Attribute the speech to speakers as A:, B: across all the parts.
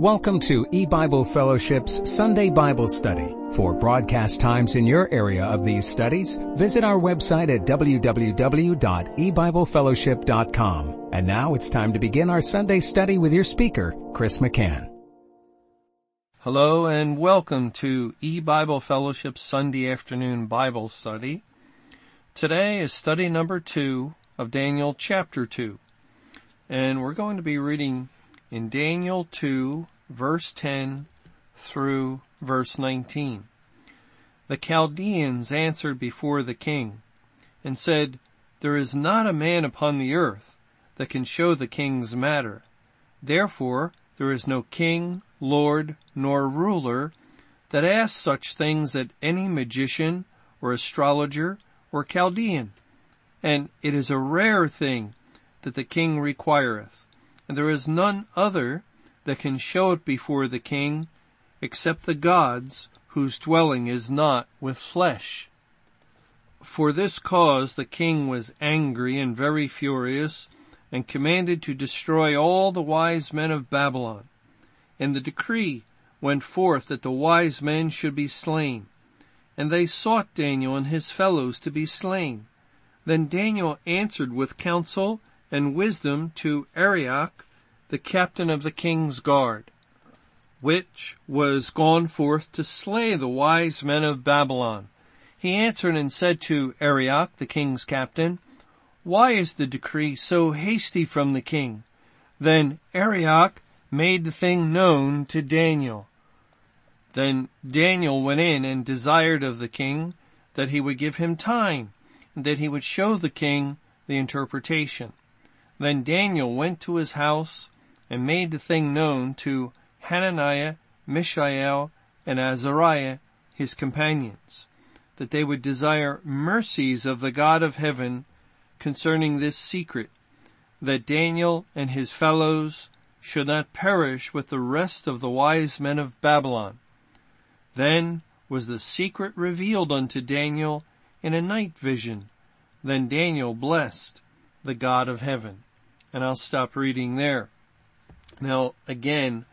A: Welcome to E-Bible Fellowship's Sunday Bible Study. For broadcast times in your area of these studies, visit our website at www.ebiblefellowship.com. And now it's time to begin our Sunday study with your speaker, Chris McCann.
B: Hello and welcome to E-Bible Fellowship's Sunday afternoon Bible study. Today is study number two of Daniel chapter two. And we're going to be reading in Daniel 2 verse 10 through verse 19. The Chaldeans answered before the king and said, There is not a man upon the earth that can show the king's matter. Therefore, there is no king, lord, nor ruler that asks such things at any magician or astrologer or Chaldean. And it is a rare thing that the king requireth and there is none other that can show it before the king except the gods whose dwelling is not with flesh. For this cause the king was angry and very furious and commanded to destroy all the wise men of Babylon. And the decree went forth that the wise men should be slain. And they sought Daniel and his fellows to be slain. Then Daniel answered with counsel and wisdom to Arioch, the captain of the king's guard, which was gone forth to slay the wise men of Babylon. He answered and said to Arioch, the king's captain, Why is the decree so hasty from the king? Then Arioch made the thing known to Daniel. Then Daniel went in and desired of the king that he would give him time, and that he would show the king the interpretation. Then Daniel went to his house and made the thing known to Hananiah, Mishael, and Azariah, his companions, that they would desire mercies of the God of heaven concerning this secret, that Daniel and his fellows should not perish with the rest of the wise men of Babylon. Then was the secret revealed unto Daniel in a night vision. Then Daniel blessed the God of heaven. And I'll stop reading there. Now, again,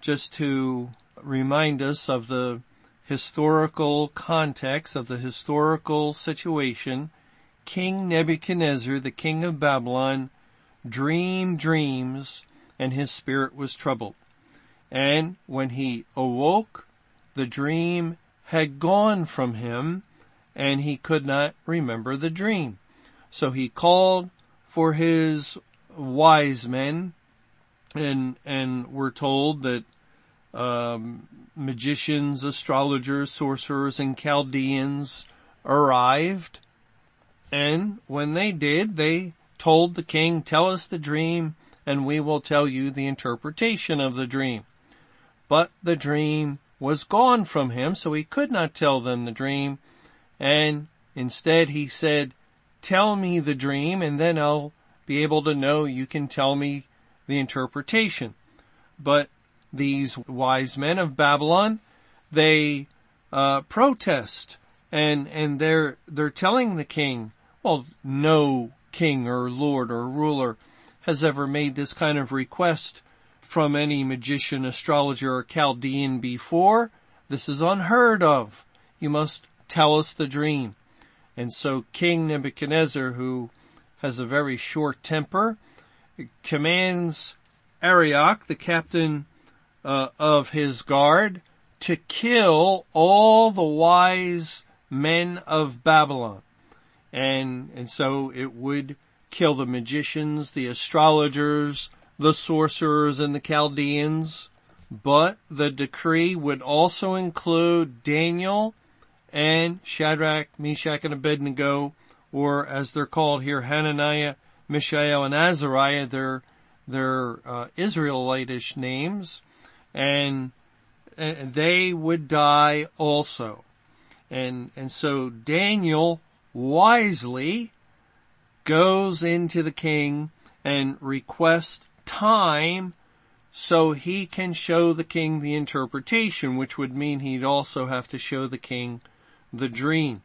B: just to remind us of the historical context of the historical situation, King Nebuchadnezzar, the king of Babylon, dreamed dreams and his spirit was troubled. And when he awoke, the dream had gone from him and he could not remember the dream. So he called for his wise men, and and we're told that um, magicians, astrologers, sorcerers, and Chaldeans arrived, and when they did, they told the king, "Tell us the dream, and we will tell you the interpretation of the dream." But the dream was gone from him, so he could not tell them the dream, and instead he said, "Tell me the dream, and then I'll be able to know you can tell me the interpretation. But these wise men of Babylon, they uh, protest and and they're they're telling the king, well, no king or lord or ruler has ever made this kind of request from any magician, astrologer, or Chaldean before. This is unheard of. You must tell us the dream. And so King Nebuchadnezzar, who has a very short temper, commands Arioch, the captain uh, of his guard, to kill all the wise men of Babylon. And, and so it would kill the magicians, the astrologers, the sorcerers, and the Chaldeans. But the decree would also include Daniel and Shadrach, Meshach, and Abednego, or as they're called here, Hananiah, Mishael, and Azariah, their, their uh, Israelitish names, and, and they would die also. And, and so Daniel wisely goes into the king and requests time so he can show the king the interpretation, which would mean he'd also have to show the king the dream.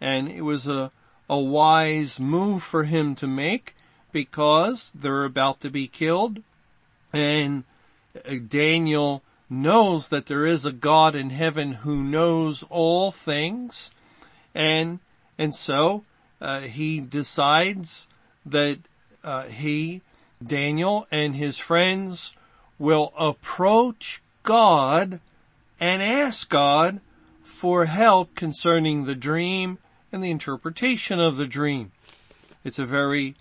B: And it was a, a wise move for him to make because they're about to be killed. And uh, Daniel knows that there is a God in heaven who knows all things. And, and so, uh, he decides that, uh, he, Daniel and his friends will approach God and ask God for help concerning the dream and the interpretation of the dream. It's a very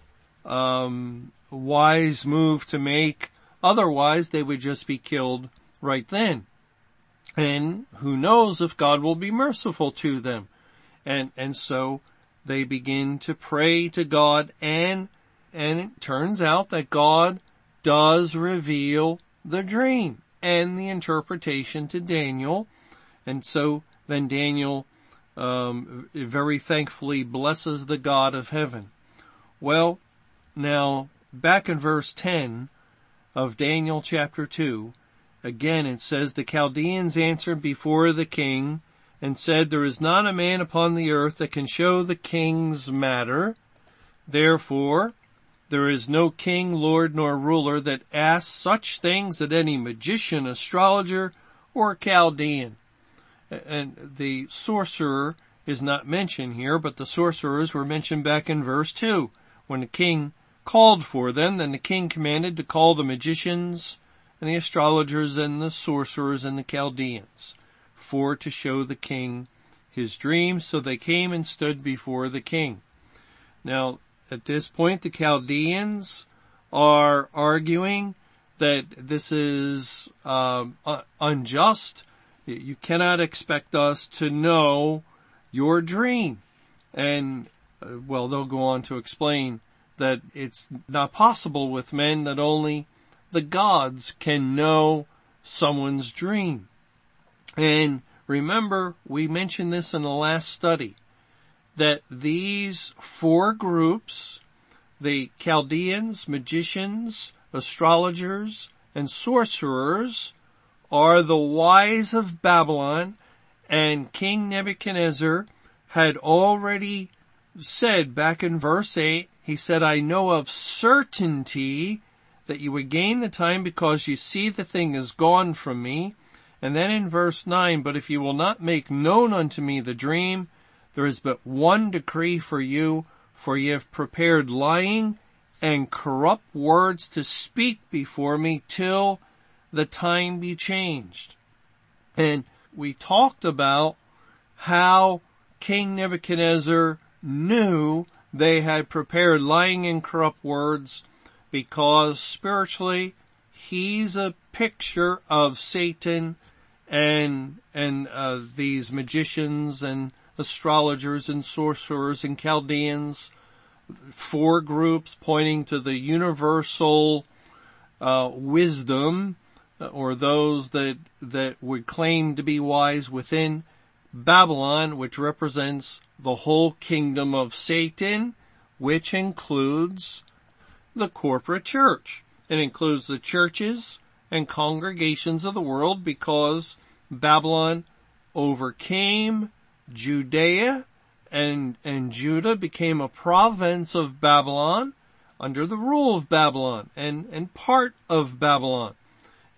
B: um, wise move to make. Otherwise, they would just be killed right then. And who knows if God will be merciful to them. And, and so they begin to pray to God and, and it turns out that God does reveal the dream and the interpretation to Daniel. And so then Daniel um, very thankfully blesses the God of heaven. Well, now back in verse 10 of Daniel chapter 2, again it says, the Chaldeans answered before the king and said, there is not a man upon the earth that can show the king's matter. Therefore, there is no king, lord, nor ruler that asks such things that any magician, astrologer, or Chaldean. And the sorcerer is not mentioned here, but the sorcerers were mentioned back in verse 2. When the king called for them, then the king commanded to call the magicians and the astrologers and the sorcerers and the Chaldeans for to show the king his dream. So they came and stood before the king. Now, at this point, the Chaldeans are arguing that this is um, unjust. You cannot expect us to know your dream. And, uh, well, they'll go on to explain that it's not possible with men that only the gods can know someone's dream. And remember, we mentioned this in the last study that these four groups, the Chaldeans, magicians, astrologers, and sorcerers, are the wise of Babylon, and King Nebuchadnezzar had already said back in verse 8, he said, I know of certainty that you would gain the time because you see the thing is gone from me. And then in verse 9, but if you will not make known unto me the dream, there is but one decree for you, for ye have prepared lying and corrupt words to speak before me till the time be changed. And we talked about how King Nebuchadnezzar knew they had prepared lying and corrupt words because spiritually he's a picture of Satan and and uh, these magicians and astrologers and sorcerers and Chaldeans, four groups pointing to the universal uh, wisdom Uh, or those that that would claim to be wise within Babylon, which represents the whole kingdom of Satan, which includes the corporate church. It includes the churches and congregations of the world because Babylon overcame Judea and, and Judah became a province of Babylon under the rule of Babylon and, and part of Babylon.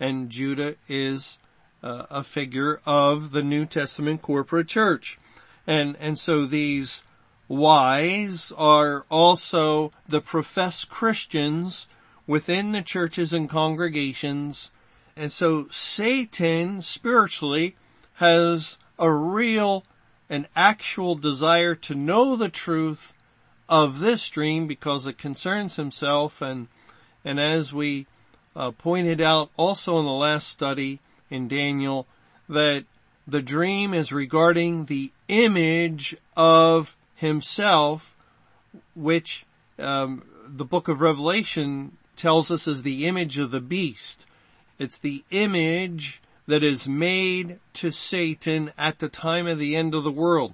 B: And Judah is uh, a figure of the New Testament corporate church. And, and so these wise are also the professed Christians within the churches and congregations. And so Satan spiritually has a real an actual desire to know the truth of this dream because it concerns himself and and as we uh, pointed out also in the last study in Daniel that the dream is regarding the image of himself which um, the book of Revelation tells us is the image of the beast. It's the image that is made to Satan at the time of the end of the world.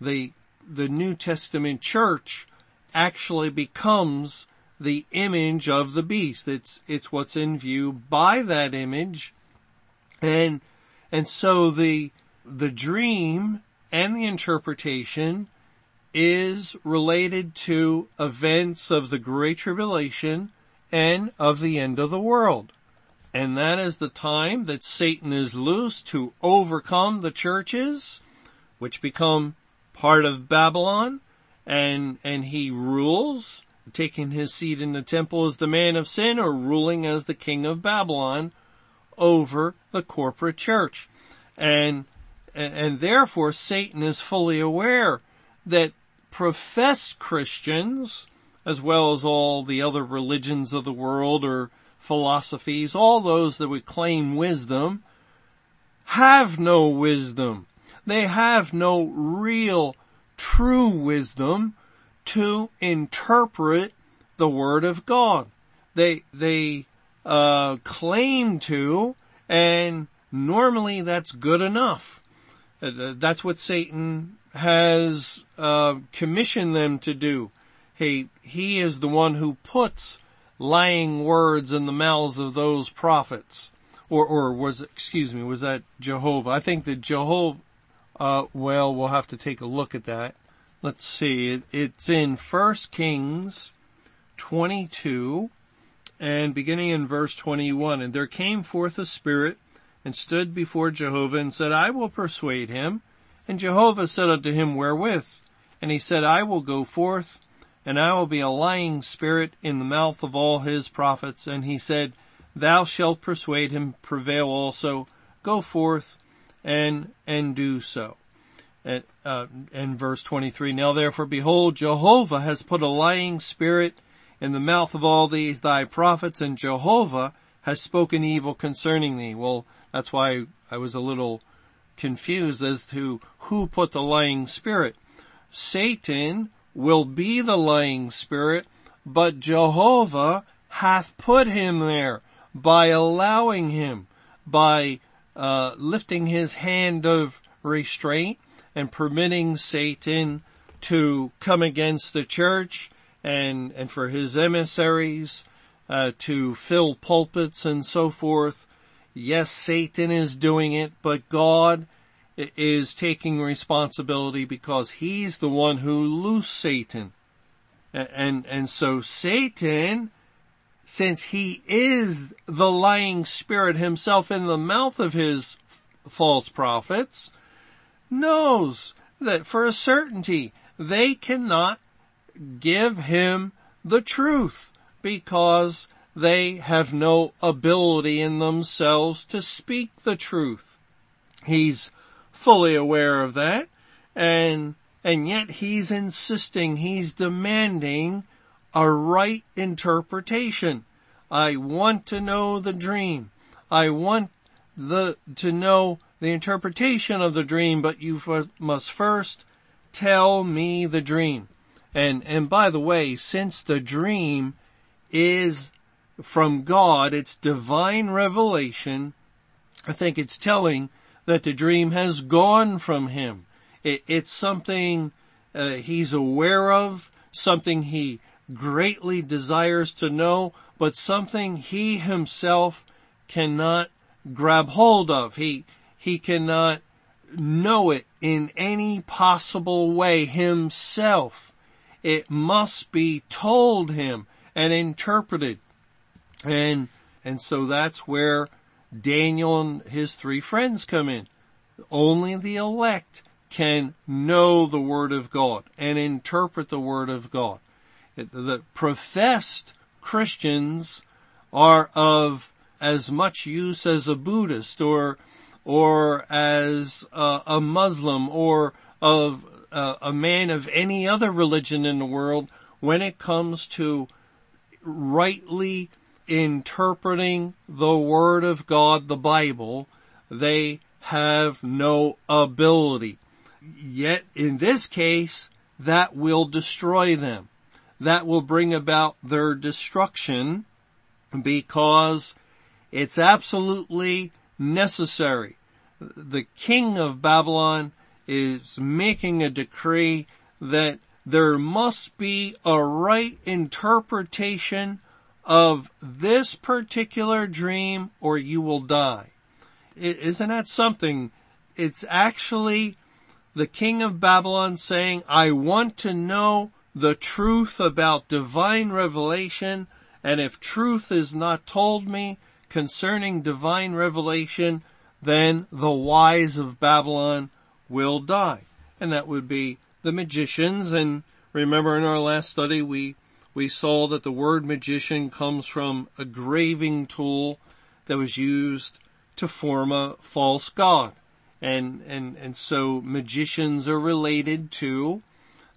B: The, the New Testament church actually becomes the image of the beast. It's, it's what's in view by that image. And, and so the, the dream and the interpretation is related to events of the Great Tribulation and of the end of the world. and that is the time that Satan is loose to overcome the churches, which become part of Babylon, and, and he rules, taking his seat in the temple as the man of sin or ruling as the king of Babylon over the corporate church. And, and therefore Satan is fully aware that professed Christians, as well as all the other religions of the world or philosophies, all those that would claim wisdom, have no wisdom. They have no real, true wisdom to interpret the Word of God. They, they, uh, claim to, and normally that's good enough. Uh, that's what Satan has uh, commissioned them to do. He he is the one who puts lying words in the mouths of those prophets, or or was excuse me was that Jehovah? I think that Jehovah. Uh, well, we'll have to take a look at that. Let's see. It's in First Kings twenty two, and beginning in verse twenty one. And there came forth a spirit and stood before Jehovah and said, I will persuade him. And Jehovah said unto him, Wherewith? And he said, I will go forth, and I will be a lying spirit in the mouth of all his prophets. And he said, Thou shalt persuade him, prevail also, go forth and, and do so. And, uh, and verse 23, Now therefore behold, Jehovah has put a lying spirit in the mouth of all these thy prophets, and Jehovah has spoken evil concerning thee. Well, that's why I was a little confused as to who put the lying spirit. Satan will be the lying spirit, but Jehovah hath put him there by allowing him, by uh, lifting his hand of restraint and permitting Satan to come against the church and and for his emissaries uh, to fill pulpits and so forth Yes, Satan is doing it, but God is taking responsibility because he's the one who loosed Satan. And, and so Satan, since he is the lying spirit himself in the mouth of his false prophets, knows that for a certainty they cannot give him the truth because they have no ability in themselves to speak the truth. He's fully aware of that and, and yet he's insisting, he's demanding a right interpretation. I want to know the dream. I want the, to know the interpretation of the dream, but you must first tell me the dream. And, and by the way, since the dream is from God, it's divine revelation. I think it's telling that the dream has gone from him. It, it's something uh, he's aware of, something he greatly desires to know, but something he himself cannot grab hold of. He, he cannot know it in any possible way himself. It must be told him and interpreted. And, and so that's where Daniel and his three friends come in. Only the elect can know the Word of God and interpret the Word of God. The professed Christians are of as much use as a Buddhist or, or as a, a Muslim or of a man of any other religion in the world when it comes to rightly interpreting the Word of God, the Bible, they have no ability. Yet in this case, that will destroy them. That will bring about their destruction because it's absolutely necessary. The king of Babylon is making a decree that there must be a right interpretation of this particular dream or you will die. Isn't that something? It's actually the king of Babylon saying, I want to know the truth about divine revelation and if truth is not told me concerning divine revelation, then the wise of Babylon will die. And that would be the magicians. And remember in our last study, we, we saw that the word magician comes from a graving tool that was used to form a false god. And, and, and so magicians are related to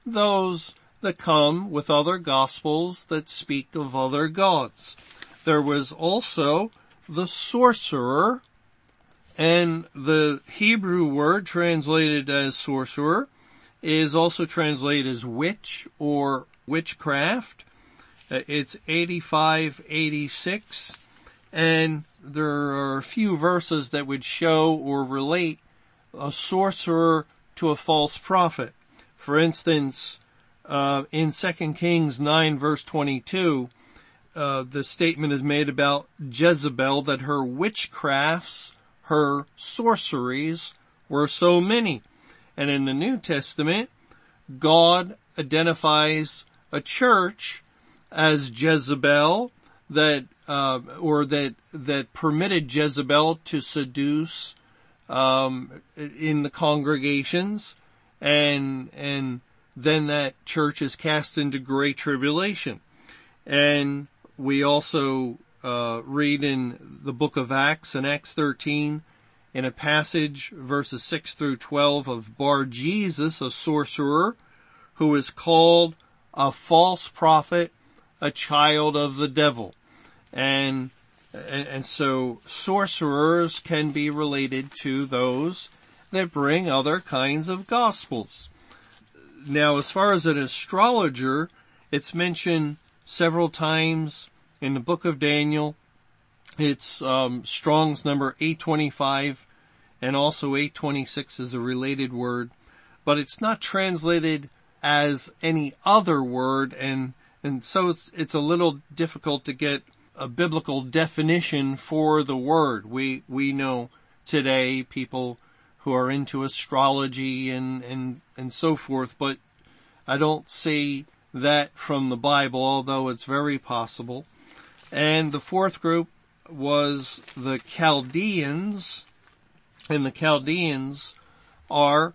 B: those that come with other gospels that speak of other gods. There was also the sorcerer and the Hebrew word translated as sorcerer is also translated as witch or witchcraft. Uh, it's 8586 and there are a few verses that would show or relate a sorcerer to a false prophet. For instance, uh, in 2 Kings 9 verse 22, uh, the statement is made about Jezebel that her witchcrafts, her sorceries were so many. And in the New Testament, God identifies a church as Jezebel that, uh, or that, that permitted Jezebel to seduce, um, in the congregations and, and then that church is cast into great tribulation. And we also, uh, read in the book of Acts in Acts 13 in a passage verses 6 through 12 of Bar Jesus, a sorcerer who is called a false prophet, a child of the devil. And, and, and so sorcerers can be related to those that bring other kinds of gospels. Now, as far as an astrologer, it's mentioned several times in the book of Daniel. It's um, Strong's number 825 and also 826 is a related word, but it's not translated as any other word and and so it's, it's a little difficult to get a biblical definition for the word. We, we know today people who are into astrology and, and, and so forth, but I don't see that from the Bible, although it's very possible. And the fourth group was the Chaldeans, and the Chaldeans are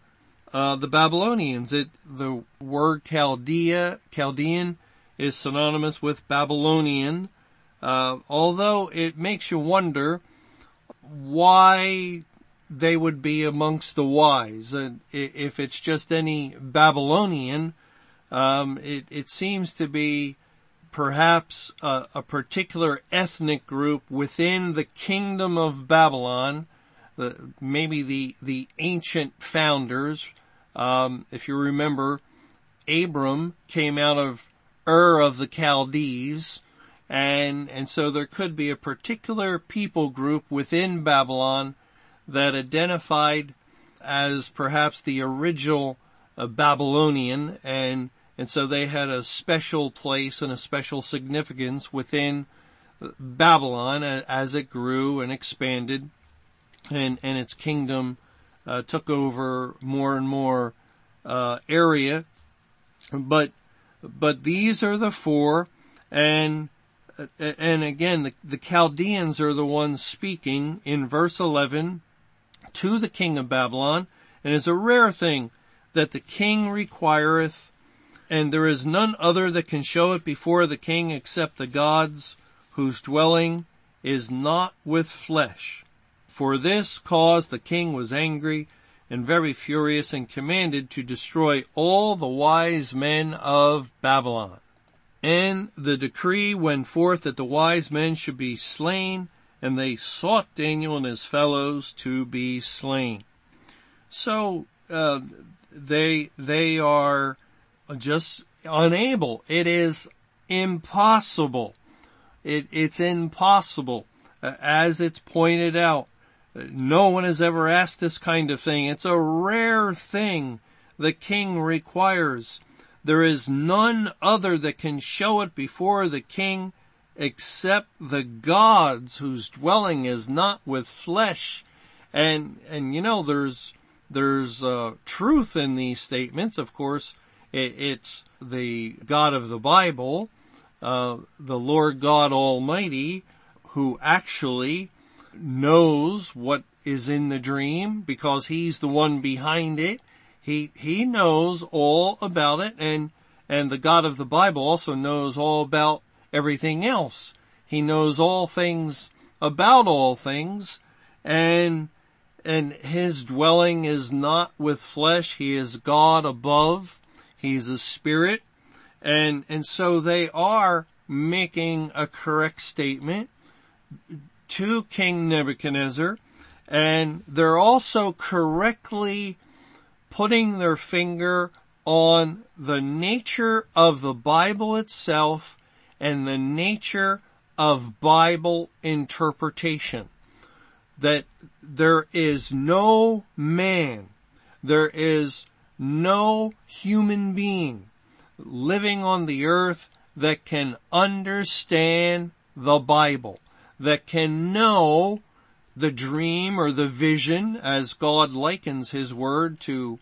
B: uh, the Babylonians. It the word Chaldea, Chaldean, is synonymous with Babylonian, uh, although it makes you wonder why they would be amongst the wise. And if it's just any Babylonian, um, it, it, seems to be perhaps a, a, particular ethnic group within the kingdom of Babylon, the, maybe the the ancient founders. Um, if you remember, Abram came out of Ur of the Chaldees, and, and so there could be a particular people group within Babylon that identified as perhaps the original uh, Babylonian and, and so they had a special place and a special significance within Babylon as it grew and expanded and, and its kingdom uh, took over more and more uh, area. But, but these are the four and and again, the, the Chaldeans are the ones speaking in verse 11 to the king of Babylon, and it's a rare thing that the king requireth, and there is none other that can show it before the king except the gods whose dwelling is not with flesh. For this cause the king was angry and very furious and commanded to destroy all the wise men of Babylon. And the decree went forth that the wise men should be slain, and they sought Daniel and his fellows to be slain. So uh, they they are just unable. It is impossible. It, it's impossible, as it's pointed out. No one has ever asked this kind of thing. It's a rare thing the king requires. There is none other that can show it before the king except the gods whose dwelling is not with flesh. And, and you know, there's, there's, uh, truth in these statements. Of course, it's the God of the Bible, uh, the Lord God Almighty, who actually knows what is in the dream because he's the one behind it. He, he knows all about it and, and the God of the Bible also knows all about everything else. He knows all things about all things and, and his dwelling is not with flesh. He is God above. He's a spirit. And, and so they are making a correct statement to King Nebuchadnezzar and they're also correctly putting their finger on the nature of the Bible itself and the nature of Bible interpretation. That there is no man, there is no human being living on the earth that can understand the Bible, that can know the dream or the vision as God likens his word to,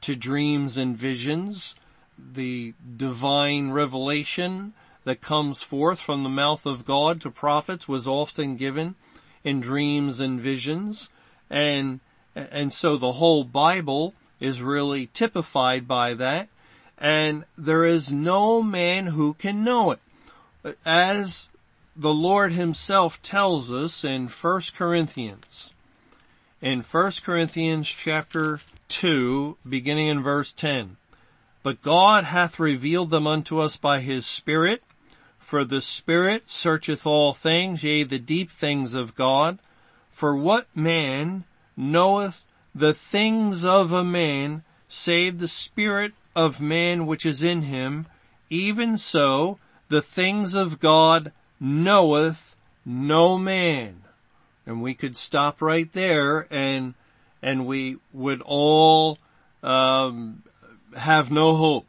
B: to dreams and visions, the divine revelation that comes forth from the mouth of God to prophets was often given in dreams and visions. And, and so the whole Bible is really typified by that. And there is no man who can know it. As the Lord himself tells us in 1 Corinthians. In 1 Corinthians chapter 2, beginning in verse 10. But God hath revealed them unto us by his Spirit, for the Spirit searcheth all things, yea, the deep things of God. For what man knoweth the things of a man, save the Spirit of man which is in him? Even so, the things of God knoweth no man. And we could stop right there and, and we would all, um, have no hope.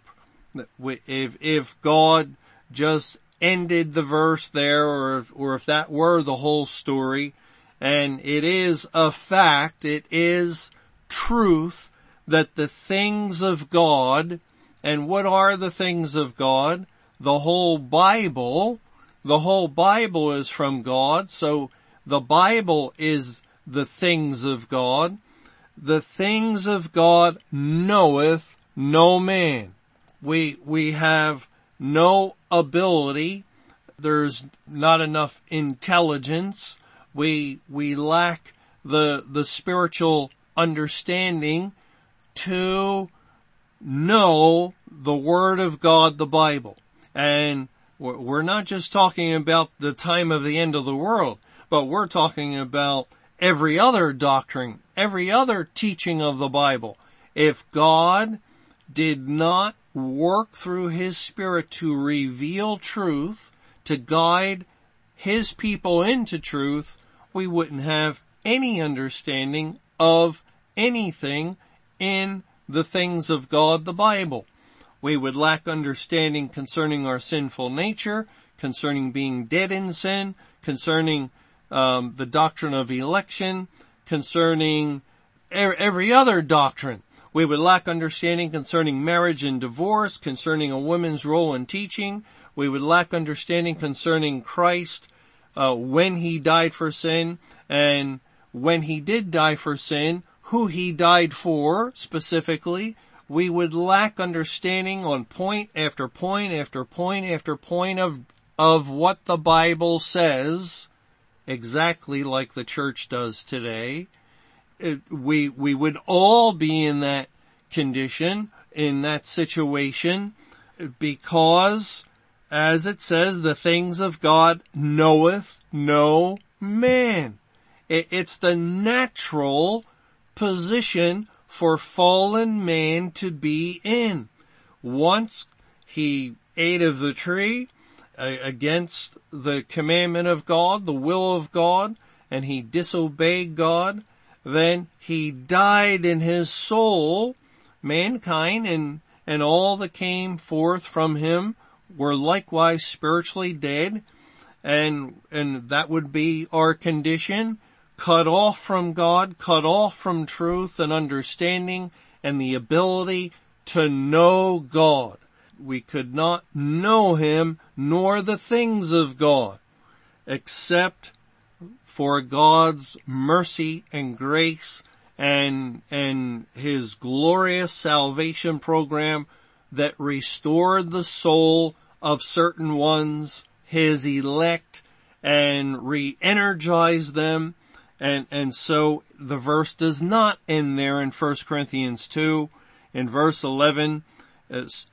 B: If, if God just ended the verse there or or if that were the whole story and it is a fact, it is truth that the things of God and what are the things of God? The whole Bible the whole Bible is from God, so the Bible is the things of God. The things of God knoweth no man. We, we have no ability. There's not enough intelligence. We, we lack the, the spiritual understanding to know the Word of God, the Bible. And we're not just talking about the time of the end of the world, but we're talking about every other doctrine, every other teaching of the Bible. If God did not work through His Spirit to reveal truth, to guide His people into truth, we wouldn't have any understanding of anything in the things of God, the Bible. We would lack understanding concerning our sinful nature, concerning being dead in sin, concerning um, the doctrine of election, concerning er- every other doctrine. We would lack understanding concerning marriage and divorce, concerning a woman's role in teaching. We would lack understanding concerning Christ, uh, when he died for sin, and when he did die for sin, who he died for specifically, we would lack understanding on point after point after point after point of, of what the Bible says, exactly like the church does today. It, we, we would all be in that condition, in that situation, because as it says, the things of God knoweth no man. It, it's the natural position for fallen man to be in. Once he ate of the tree uh, against the commandment of God, the will of God, and he disobeyed God, then he died in his soul, mankind and, and all that came forth from him were likewise spiritually dead, and, and that would be our condition cut off from God, cut off from truth and understanding and the ability to know God. We could not know Him nor the things of God except for God's mercy and grace and, and His glorious salvation program that restored the soul of certain ones, His elect, and re-energized them. And, and so the verse does not end there in 1 Corinthians 2. In verse 11,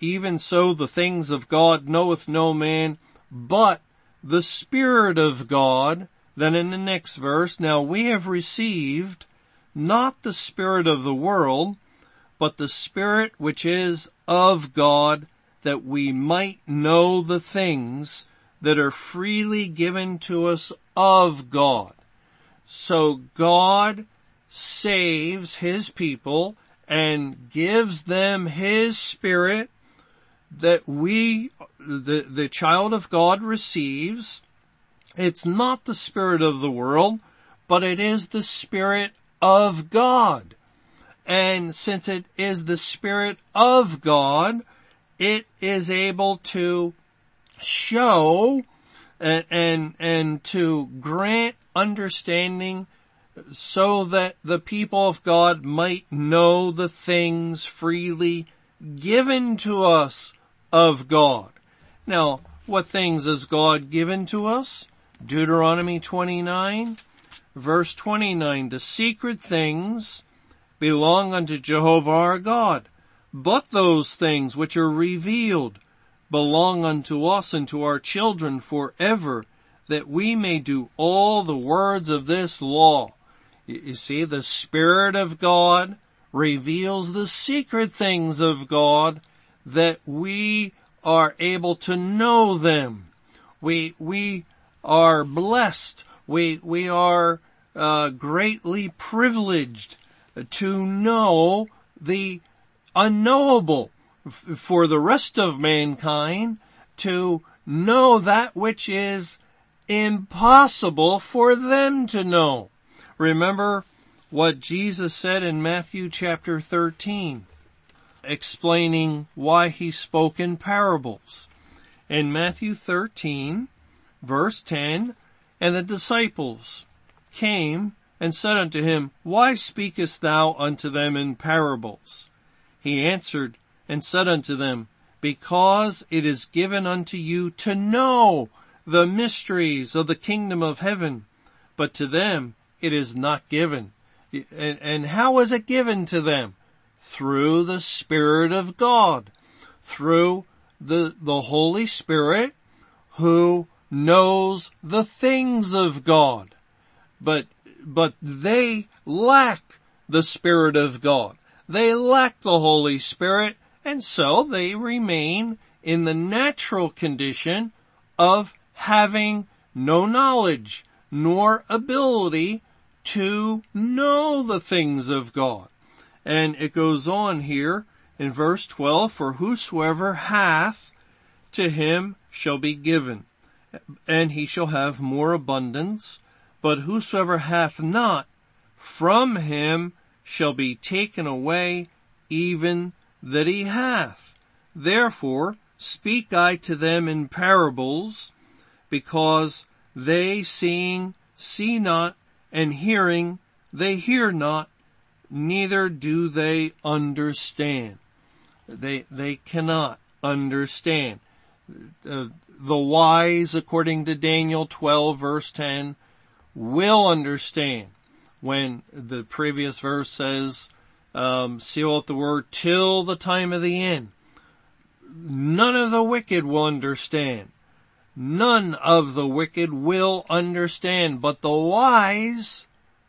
B: even so the things of God knoweth no man, but the Spirit of God. Then in the next verse, now we have received not the Spirit of the world, but the Spirit which is of God, that we might know the things that are freely given to us of God. So God saves His people and gives them His Spirit that we, the, the child of God receives. It's not the Spirit of the world, but it is the Spirit of God. And since it is the Spirit of God, it is able to show and, and, and to grant understanding so that the people of God might know the things freely given to us of God. Now, what things has God given to us? Deuteronomy 29, verse 29, the secret things belong unto Jehovah our God, but those things which are revealed belong unto us and to our children forever, that we may do all the words of this law. You see, the Spirit of God reveals the secret things of God that we are able to know them. We, we are blessed. We, we are uh, greatly privileged to know the unknowable for the rest of mankind to know that which is impossible for them to know. Remember what Jesus said in Matthew chapter 13, explaining why he spoke in parables. In Matthew 13, verse 10, and the disciples came and said unto him, Why speakest thou unto them in parables? He answered and said unto them, Because it is given unto you to know the mysteries of the kingdom of heaven, but to them it is not given. And, and how is it given to them? Through the Spirit of God. Through the, the Holy Spirit who knows the things of God. But, but they lack the Spirit of God. They lack the Holy Spirit and so they remain in the natural condition of having no knowledge nor ability to know the things of God. And it goes on here in verse 12, for whosoever hath to him shall be given, and he shall have more abundance, but whosoever hath not, from him shall be taken away even that he hath. Therefore speak I to them in parables, because they seeing see not, and hearing they hear not, neither do they understand. They, they cannot understand. Uh, the wise, according to Daniel 12 verse 10, will understand when the previous verse says, um, seal up the word till the time of the end. None of the wicked will understand. None of the wicked will understand, but the wise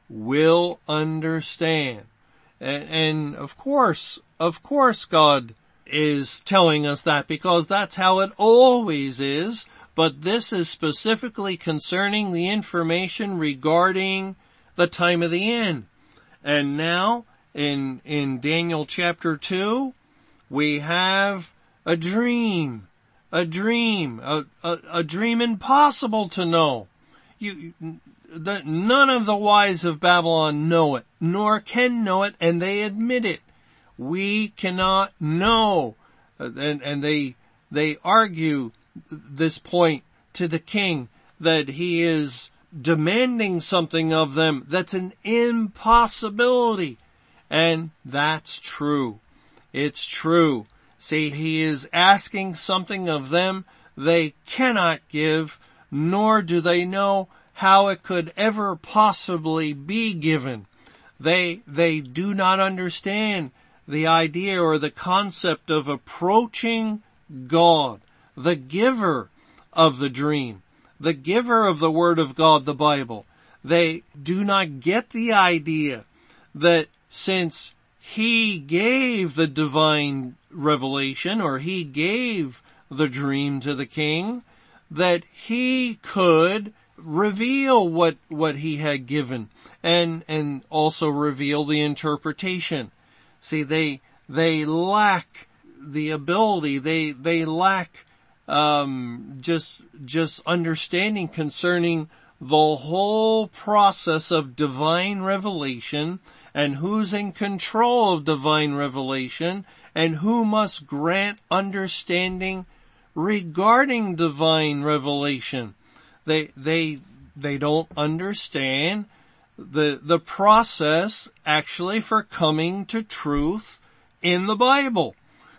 B: will understand. And, and of course, of course God is telling us that because that's how it always is, but this is specifically concerning the information regarding the time of the end. And now, in, in Daniel chapter 2, we have a dream a dream, a, a, a dream impossible to know. You, the, none of the wise of Babylon know it, nor can know it, and they admit it. We cannot know. And, and they, they argue this point to the king that he is demanding something of them that's an impossibility. And that's true. It's true. See, he is asking something of them they cannot give, nor do they know how it could ever possibly be given. They, they do not understand the idea or the concept of approaching God, the giver of the dream, the giver of the word of God, the Bible. They do not get the idea that since he gave the divine revelation or he gave the dream to the king, that he could reveal what, what he had given and, and also reveal the interpretation. See, they, they lack the ability, they, they lack, um, just, just understanding concerning the whole process of divine revelation and who's in control of divine revelation and who must grant understanding regarding divine revelation. They, they, they don't understand the, the process actually for coming to truth in the Bible.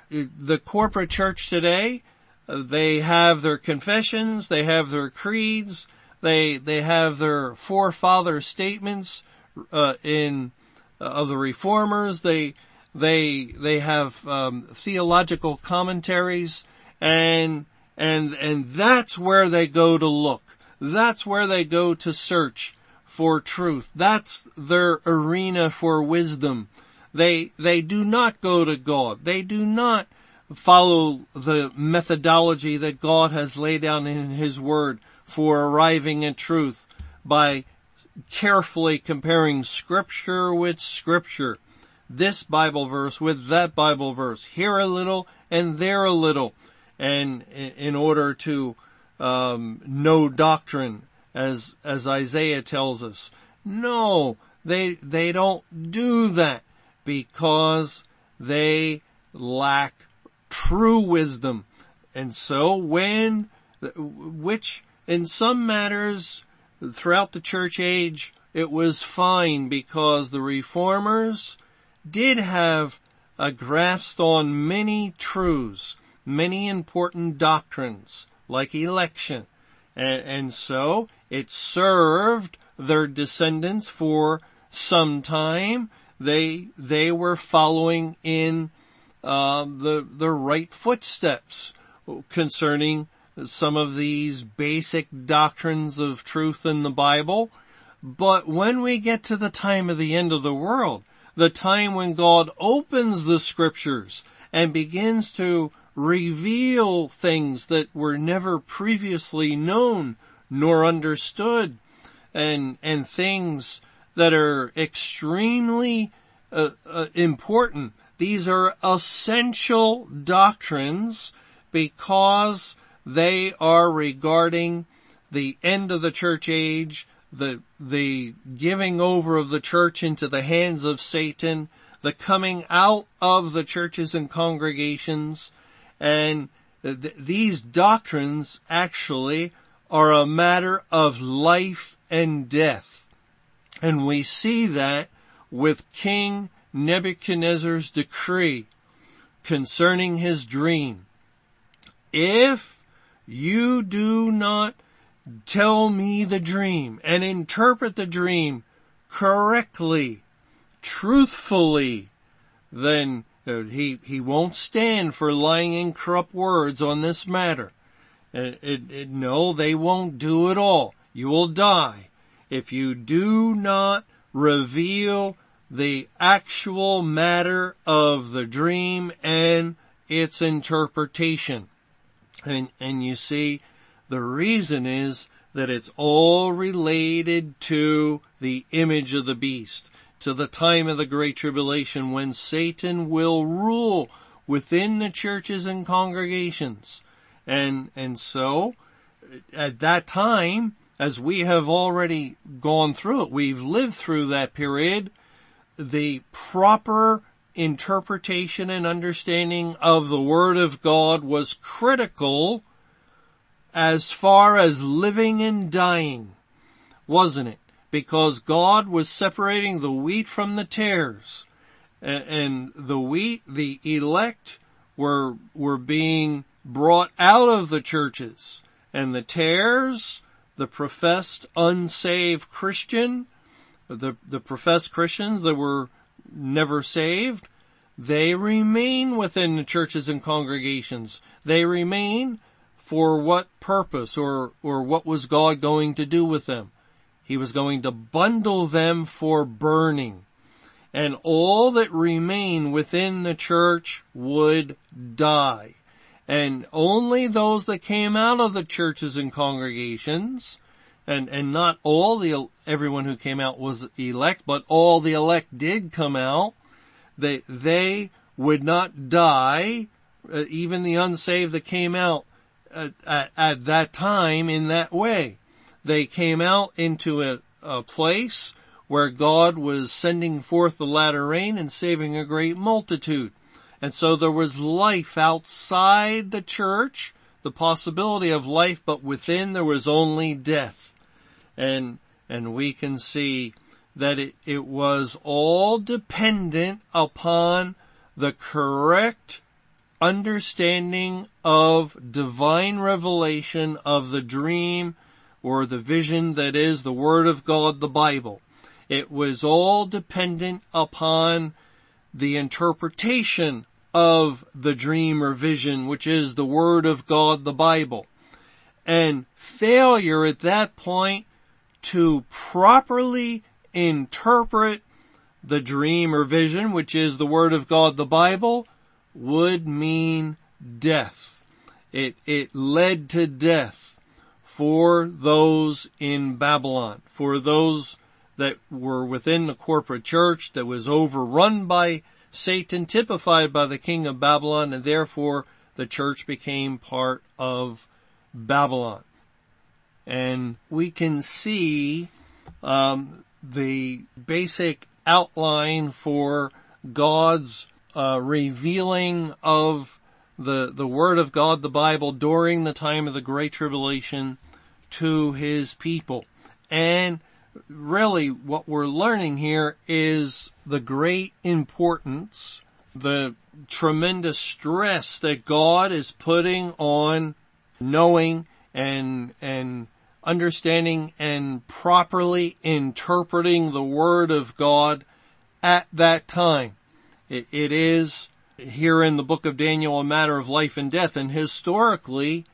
B: The corporate church today, they have their confessions, they have their creeds, they, they have their forefather statements, uh, in, uh, of the reformers, they, they, they have, um, theological commentaries, and, and, and that's where they go to look. That's where they go to search for truth. That's their arena for wisdom. They, they do not go to God. They do not follow the methodology that God has laid down in His Word for arriving at truth by carefully comparing scripture with scripture. This Bible verse with that Bible verse. Here a little and there a little. And in order to um, know doctrine as, as Isaiah tells us. No, they, they don't do that because they lack true wisdom. And so when, which in some matters throughout the church age, it was fine because the reformers did have a grasp on many truths, many important doctrines, like election. And, and so it served their descendants for some time. They, they were following in, uh, the, the right footsteps concerning some of these basic doctrines of truth in the Bible. But when we get to the time of the end of the world, the time when God opens the scriptures and begins to reveal things that were never previously known nor understood and, and things that are extremely uh, uh, important. These are essential doctrines because they are regarding the end of the church age, the, the giving over of the church into the hands of Satan, the coming out of the churches and congregations, and th- these doctrines actually are a matter of life and death. And we see that with King Nebuchadnezzar's decree concerning his dream. If you do not tell me the dream and interpret the dream correctly, truthfully, then uh, he, he won't stand for lying and corrupt words on this matter. It, it, it, no, they won't do it all. You will die if you do not reveal the actual matter of the dream and its interpretation. And, and you see, the reason is that it's all related to the image of the beast to the time of the Great Tribulation when Satan will rule within the churches and congregations. And, and so, at that time, as we have already gone through it, we've lived through that period, the proper interpretation and understanding of the Word of God was critical as far as living and dying wasn't it? Because God was separating the wheat from the tares. And, the wheat, the elect were, were being brought out of the churches. And the tares, the professed unsaved Christian, the, the professed Christians that were never saved, they remain within the churches and congregations. They remain for what purpose or, or what was God going to do with them? He was going to bundle them for burning and all that remain within the church would die. And only those that came out of the churches and congregations, and, and not all the, everyone who came out was elect, but all the elect did come out, they, they would not die, uh, even the unsaved that came out at, at, at, that time in that way. They came out into a, a place where God was sending forth the latter rain and saving a great multitude. And so there was life outside the church, the possibility of life, but within there was only death. And, and we can see that it, it was all dependent upon the correct understanding of divine revelation of the dream or the vision that is the Word of God, the Bible. It was all dependent upon the interpretation of the dream or vision, which is the Word of God, the Bible. And failure at that point to properly interpret the dream or vision, which is the Word of God, the Bible, would mean death. It, it led to death for those in Babylon, for those that were within the corporate church that was overrun by Satan, typified by the king of Babylon, and therefore the church became part of Babylon. And we can see um, the basic outline for God's uh, revealing of the the Word of God, the Bible, during the time of the Great Tribulation to His people. And really what we're learning here is the great importance, the tremendous stress that God is putting on knowing and, and understanding and properly interpreting the Word of God at that time. It, it is here in the book of Daniel a matter of life and death and historically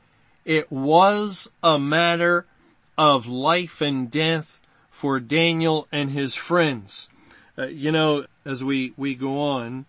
B: it was a matter of life and death for Daniel and his friends. Uh, you know, as we, we go on,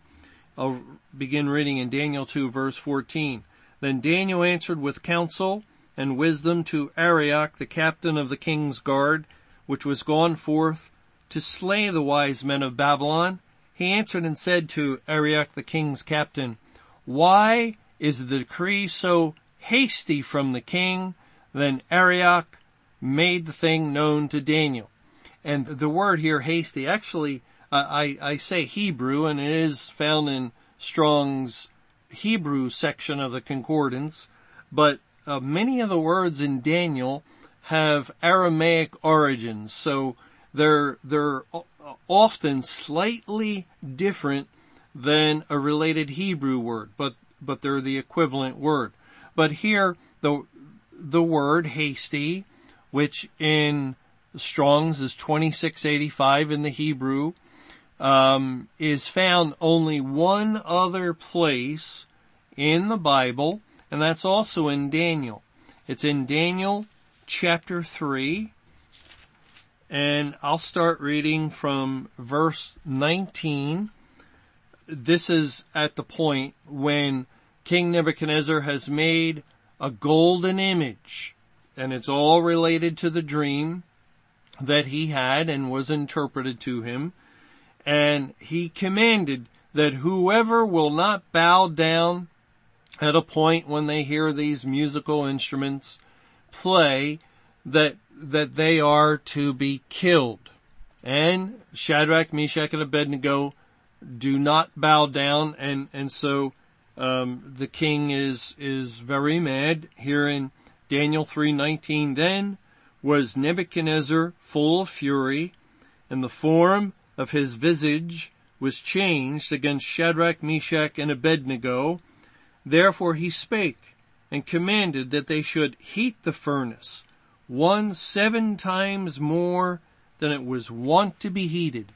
B: I'll begin reading in Daniel 2 verse 14. Then Daniel answered with counsel and wisdom to Arioch, the captain of the king's guard, which was gone forth to slay the wise men of Babylon. He answered and said to Arioch, the king's captain, Why is the decree so hasty from the king? Then Arioch made the thing known to Daniel. And the word here, hasty, actually, I, I say Hebrew and it is found in Strong's Hebrew section of the concordance, but uh, many of the words in Daniel have Aramaic origins, so they're, they're often slightly different than a related Hebrew word, but, but they're the equivalent word. But here, the, the word hasty which in Strong's is 2685 in the Hebrew, um, is found only one other place in the Bible, and that's also in Daniel. It's in Daniel chapter 3, and I'll start reading from verse 19. This is at the point when King Nebuchadnezzar has made a golden image and it's all related to the dream that he had and was interpreted to him. And he commanded that whoever will not bow down at a point when they hear these musical instruments play, that, that they are to be killed. And Shadrach, Meshach, and Abednego do not bow down and, and so, um, the king is, is very mad here in Daniel 3:19 Then was Nebuchadnezzar full of fury, and the form of his visage was changed against Shadrach, Meshach, and Abednego. Therefore he spake and commanded that they should heat the furnace one seven times more than it was wont to be heated.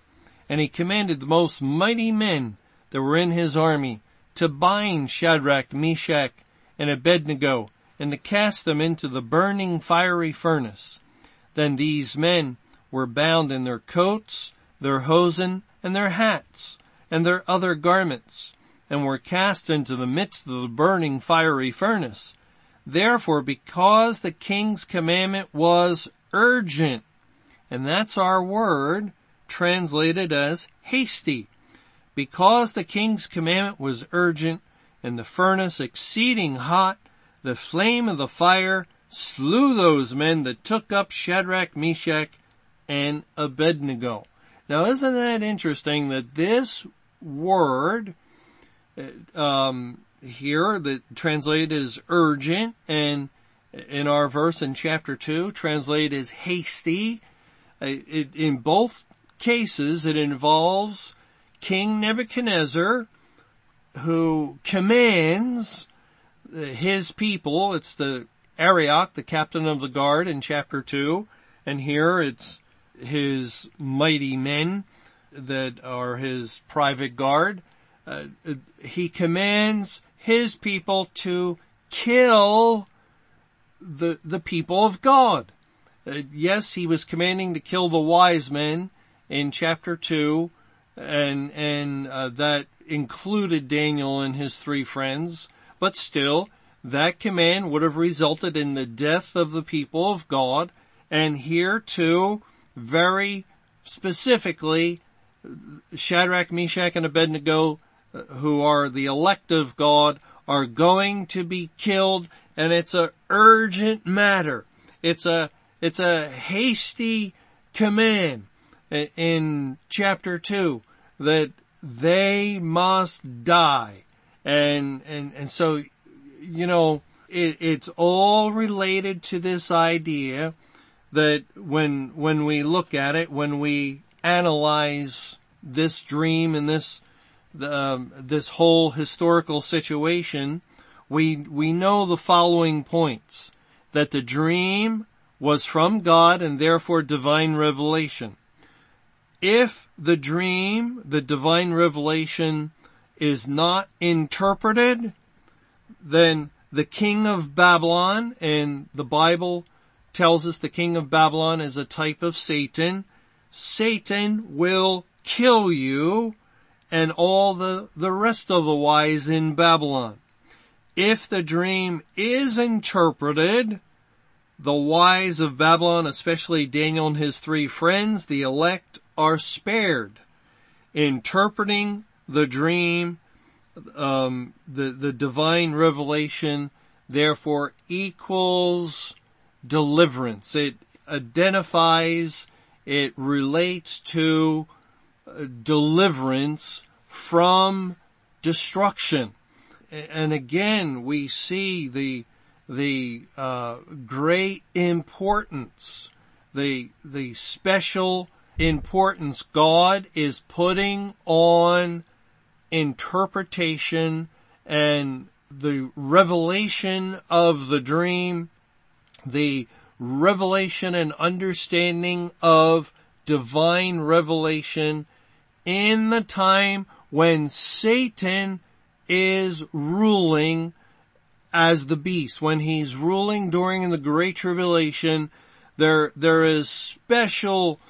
B: And he commanded the most mighty men that were in his army to bind Shadrach, Meshach, and Abednego and to cast them into the burning fiery furnace. Then these men were bound in their coats, their hosen, and their hats, and their other garments, and were cast into the midst of the burning fiery furnace. Therefore, because the king's commandment was urgent, and that's our word translated as hasty, because the king's commandment was urgent and the furnace exceeding hot, the flame of the fire slew those men that took up Shadrach, Meshach, and Abednego. Now isn't that interesting that this word, uh, um, here that translated as urgent and in our verse in chapter 2 translated as hasty. Uh, it, in both cases it involves King Nebuchadnezzar who commands his people. It's the Arioch, the captain of the guard in chapter 2. And here it's his mighty men that are his private guard. Uh, he commands his people to kill the, the people of God. Uh, yes, he was commanding to kill the wise men in chapter 2 and, and uh, that included Daniel and his three friends. But still, that command would have resulted in the death of the people of God. And here too, very specifically, Shadrach, Meshach, and Abednego, who are the elect of God, are going to be killed and it's a urgent matter. It's a, it's a hasty command in chapter two that they must die. And, and, and so, you know, it, it's all related to this idea that when, when we look at it, when we analyze this dream and this, um, this whole historical situation, we, we know the following points. That the dream was from God and therefore divine revelation. If the dream, the divine revelation is not interpreted, then the king of Babylon, and the Bible tells us the king of Babylon is a type of Satan, Satan will kill you and all the, the rest of the wise in Babylon. If the dream is interpreted, the wise of Babylon, especially Daniel and his three friends, the elect, are spared. Interpreting the dream, um, the the divine revelation, therefore equals deliverance. It identifies, it relates to deliverance from destruction. And again, we see the the uh, great importance, the the special importance God is putting on interpretation and the revelation of the dream, the revelation and understanding of divine revelation in the time when Satan is ruling as the beast. When he's ruling during the Great Tribulation, there, there is special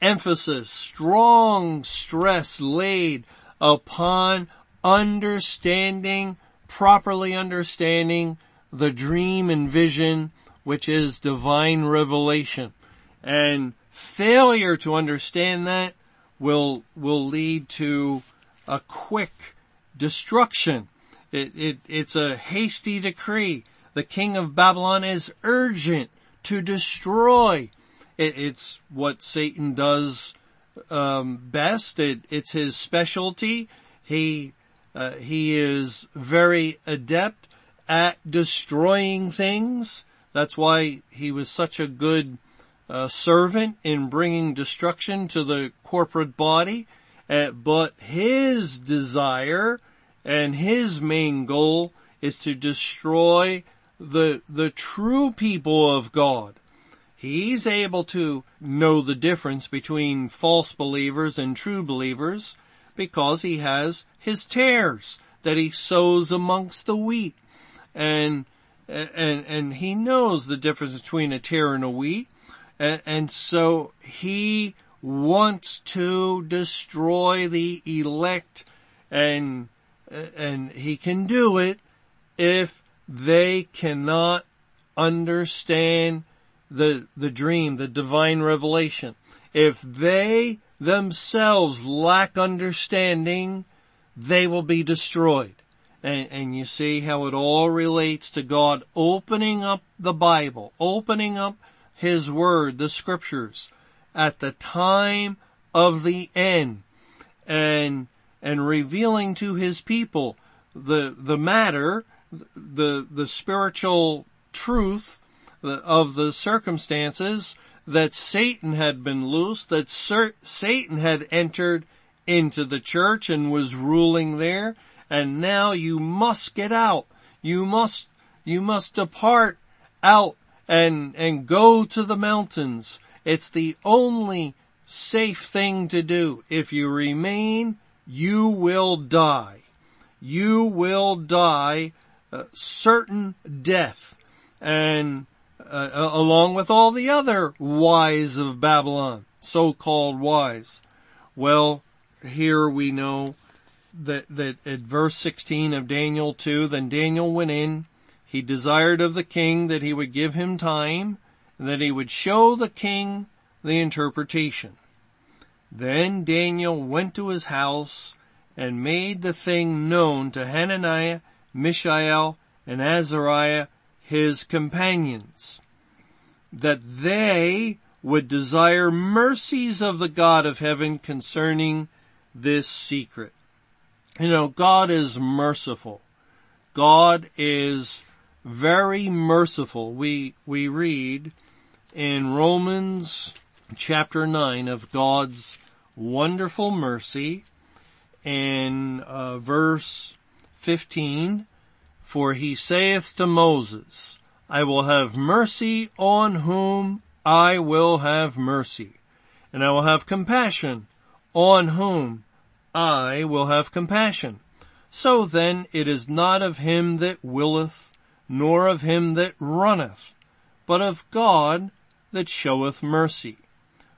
B: emphasis, strong stress laid upon understanding, properly understanding the dream and vision, which is divine revelation. And failure to understand that will, will lead to a quick destruction. It, it, it's a hasty decree. The king of Babylon is urgent to destroy it, it's what Satan does um, best. It, it's his specialty. He uh, he is very adept at destroying things. That's why he was such a good uh, servant in bringing destruction to the corporate body, uh, but his desire and his main goal is to destroy the, the true people of God. He's able to know the difference between false believers and true believers because he has his tares that he sows amongst the wheat. And, and, and he knows the difference between a tare and a wheat. And, and so he wants to destroy the elect and, and he can do it if they cannot understand the, the dream, the divine revelation. If they themselves lack understanding, they will be destroyed. And, and, you see how it all relates to God opening up the Bible, opening up His Word, the Scriptures, at the time of the end, and, and revealing to His people the, the matter, the, the spiritual truth of the circumstances that Satan had been loose, that Satan had entered into the church and was ruling there, and now you must get out. You must, you must depart out and, and go to the mountains. It's the only safe thing to do. If you remain, you will die. You will die certain death. And uh, along with all the other wise of Babylon, so-called wise. Well, here we know that, that at verse 16 of Daniel 2, then Daniel went in, he desired of the king that he would give him time, and that he would show the king the interpretation. Then Daniel went to his house and made the thing known to Hananiah, Mishael, and Azariah, his companions, that they would desire mercies of the God of heaven concerning this secret. You know, God is merciful. God is very merciful. We, we read in Romans chapter 9 of God's wonderful mercy in uh, verse 15 for he saith to Moses, I will have mercy on whom I will have mercy, and I will have compassion on whom I will have compassion. So then it is not of him that willeth, nor of him that runneth, but of God that showeth mercy.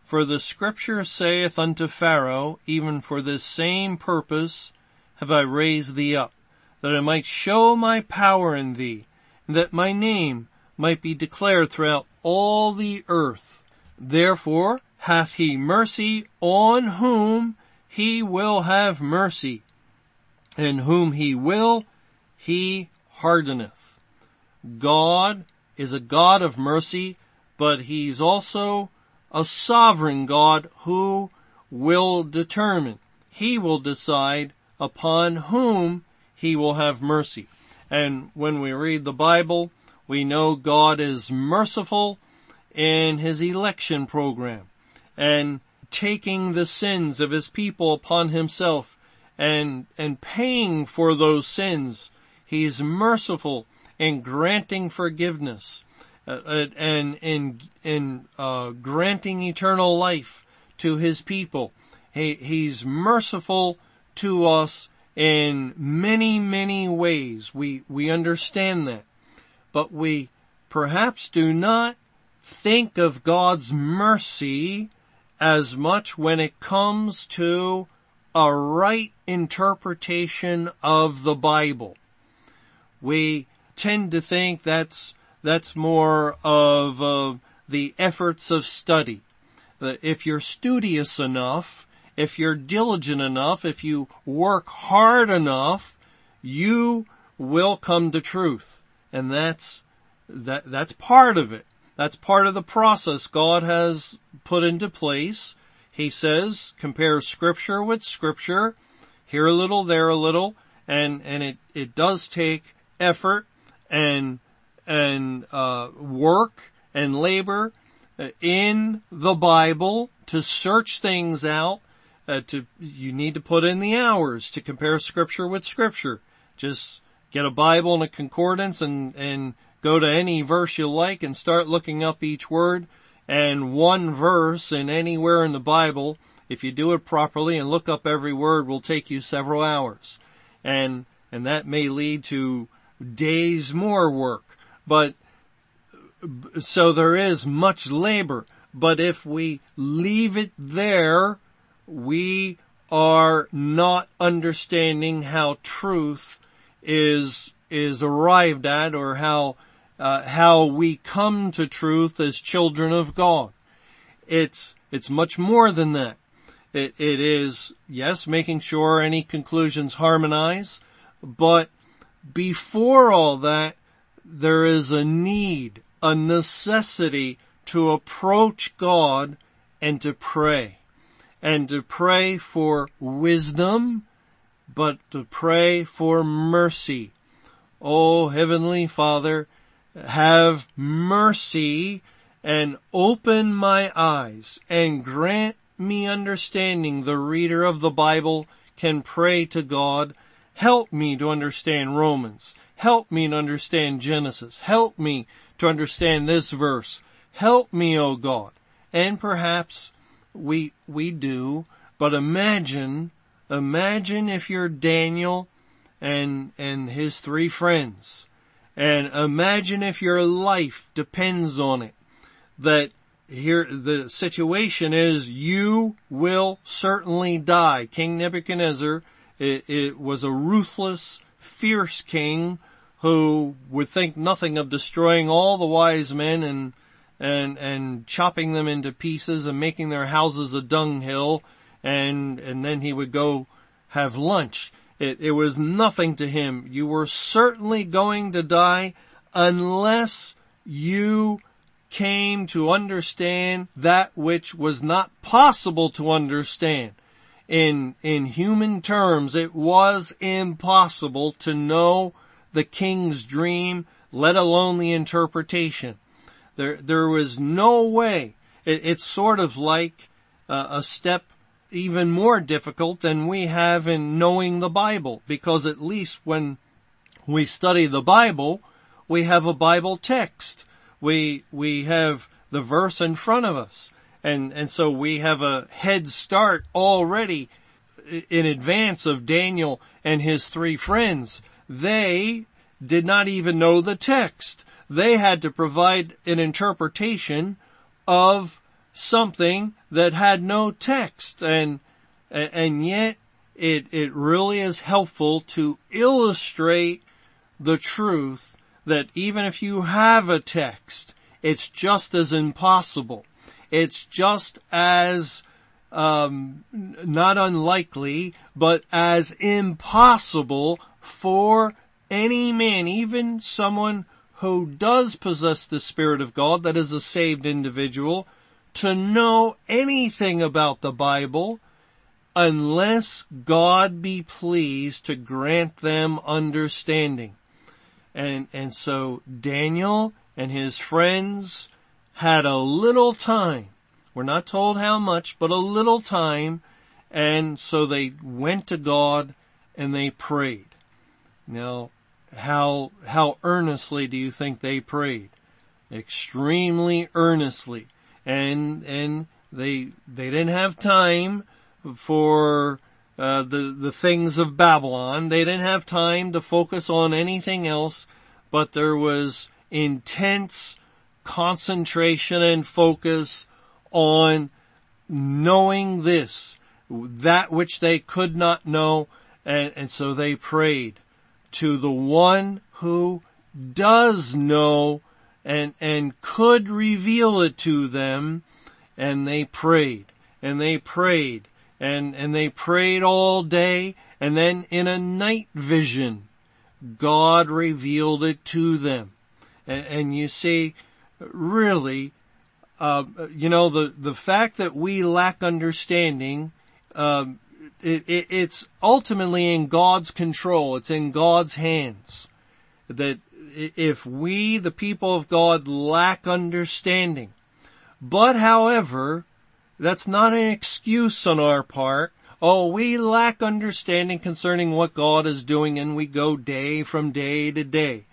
B: For the scripture saith unto Pharaoh, even for this same purpose have I raised thee up, that I might show my power in thee, and that my name might be declared throughout all the earth. Therefore hath he mercy on whom he will have mercy, and whom he will he hardeneth. God is a God of mercy, but he's also a sovereign God who will determine. He will decide upon whom he will have mercy. And when we read the Bible, we know God is merciful in his election program and taking the sins of his people upon himself and, and paying for those sins. He's merciful in granting forgiveness uh, uh and in, in, uh, granting eternal life to his people. He, he's merciful to us in many, many ways. We, we understand that. But we perhaps do not think of God's mercy as much when it comes to a right interpretation of the Bible. We tend to think that's, that's more of uh, the efforts of study. If you're studious enough, if you're diligent enough, if you work hard enough, you will come to truth. And that's, that, that's part of it. That's part of the process God has put into place. He says, compare scripture with scripture, here a little, there a little, and, and it, it does take effort and, and, uh, work and labor uh, in the Bible to search things out. Uh, to you need to put in the hours to compare scripture with scripture. Just get a Bible and a concordance and and go to any verse you like and start looking up each word. And one verse in anywhere in the Bible, if you do it properly and look up every word, will take you several hours. And and that may lead to days more work. But so there is much labor. But if we leave it there, we are not understanding how truth is, is arrived at or how, uh, how we come to truth as children of God. It's, it's much more than that. It, it is, yes, making sure any conclusions harmonize, but before all that, there is a need a necessity to approach God and to pray. And to pray for wisdom, but to pray for mercy. Oh, Heavenly Father, have mercy and open my eyes and grant me understanding. The reader of the Bible can pray to God. Help me to understand Romans. Help me to understand Genesis. Help me to understand this verse. Help me, O God. And perhaps we, we do, but imagine, imagine if you're Daniel and, and his three friends. And imagine if your life depends on it. That here, the situation is you will certainly die. King Nebuchadnezzar, it, it was a ruthless, fierce king who would think nothing of destroying all the wise men and and and chopping them into pieces and making their houses a dunghill and and then he would go have lunch. It, it was nothing to him. You were certainly going to die unless you came to understand that which was not possible to understand. In, in human terms, it was impossible to know the king's dream, let alone the interpretation. There, there was no way. It, it's sort of like uh, a step even more difficult than we have in knowing the Bible, because at least when we study the Bible, we have a Bible text. We, we have the verse in front of us. And, and so we have a head start already in advance of Daniel and his three friends they did not even know the text. They had to provide an interpretation of something that had no text and, and yet it, it really is helpful to illustrate the truth that even if you have a text, it's just as impossible. It's just as um, not unlikely, but as impossible for any man, even someone who does possess the Spirit of God, that is a saved individual, to know anything about the Bible unless God be pleased to grant them understanding. And, and so Daniel and his friends had a little time. We're not told how much, but a little time. And so they went to God and they prayed. Now, how, how earnestly do you think they prayed? Extremely earnestly. And, and they, they didn't have time for, uh, the, the things of Babylon. They didn't have time to focus on anything else, but there was intense concentration and focus on knowing this, that which they could not know, and, and so they prayed to the one who does know and, and could reveal it to them. And they prayed and they prayed and, and they prayed all day. And then in a night vision, God revealed it to them. And, and you see, really, uh, you know, the, the fact that we lack understanding, um, it, it, it's ultimately in God's control. It's in God's hands. That if we, the people of God, lack understanding, But however, that's not an excuse on our part. Oh, we lack understanding concerning what God is doing and we go day from day to day.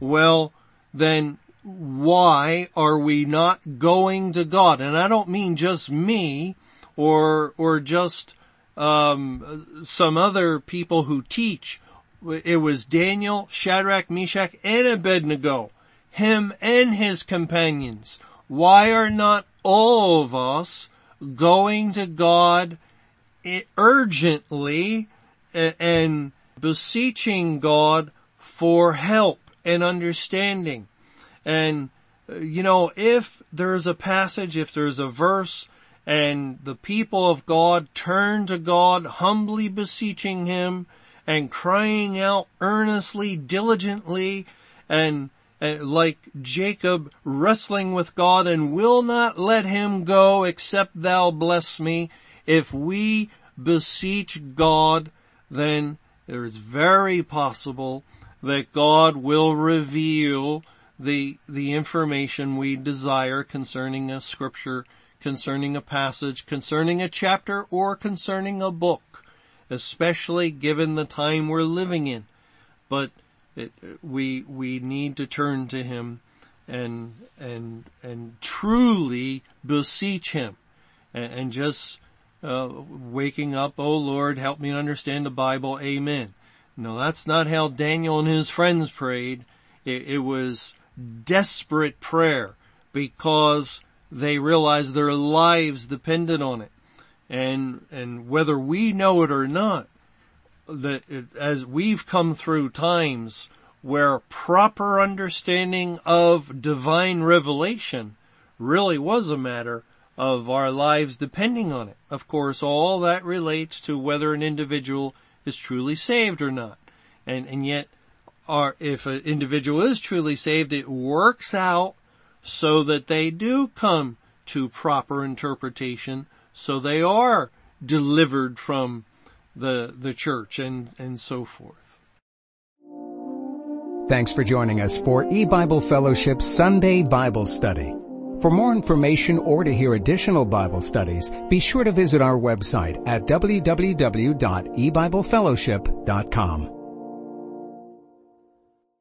B: Well, then why are we not going to God? And I don't mean just me or, or just, um, some other people who teach. It was Daniel, Shadrach, Meshach, and Abednego. Him and his companions. Why are not all of us going to God urgently and beseeching God for help and understanding? And, uh, you know, if there's a passage, if there's a verse, and the people of God turn to God, humbly beseeching Him, and crying out earnestly, diligently, and, and like Jacob wrestling with God and will not let him go except thou bless me. If we beseech God, then it is very possible that God will reveal the, the information we desire concerning a scripture, concerning a passage, concerning a chapter, or concerning a book, especially given the time we're living in. But it, we, we need to turn to Him and, and, and truly beseech Him and, and just, uh, waking up, oh Lord, help me understand the Bible, amen. No, that's not how Daniel and his friends prayed. It, it was desperate prayer because they realize their lives depended on it. And, and whether we know it or not, that it, as we've come through times where proper understanding of divine revelation really was a matter of our lives depending on it. Of course, all that relates to whether an individual is truly saved or not. And, and yet if an individual is truly saved, it works out so that they do come to proper interpretation, so they are delivered from the, the church and, and so forth.
A: Thanks for joining us for E-Bible Fellowship Sunday Bible Study. For more information or to hear additional Bible studies, be sure to visit our website at www.ebiblefellowship.com.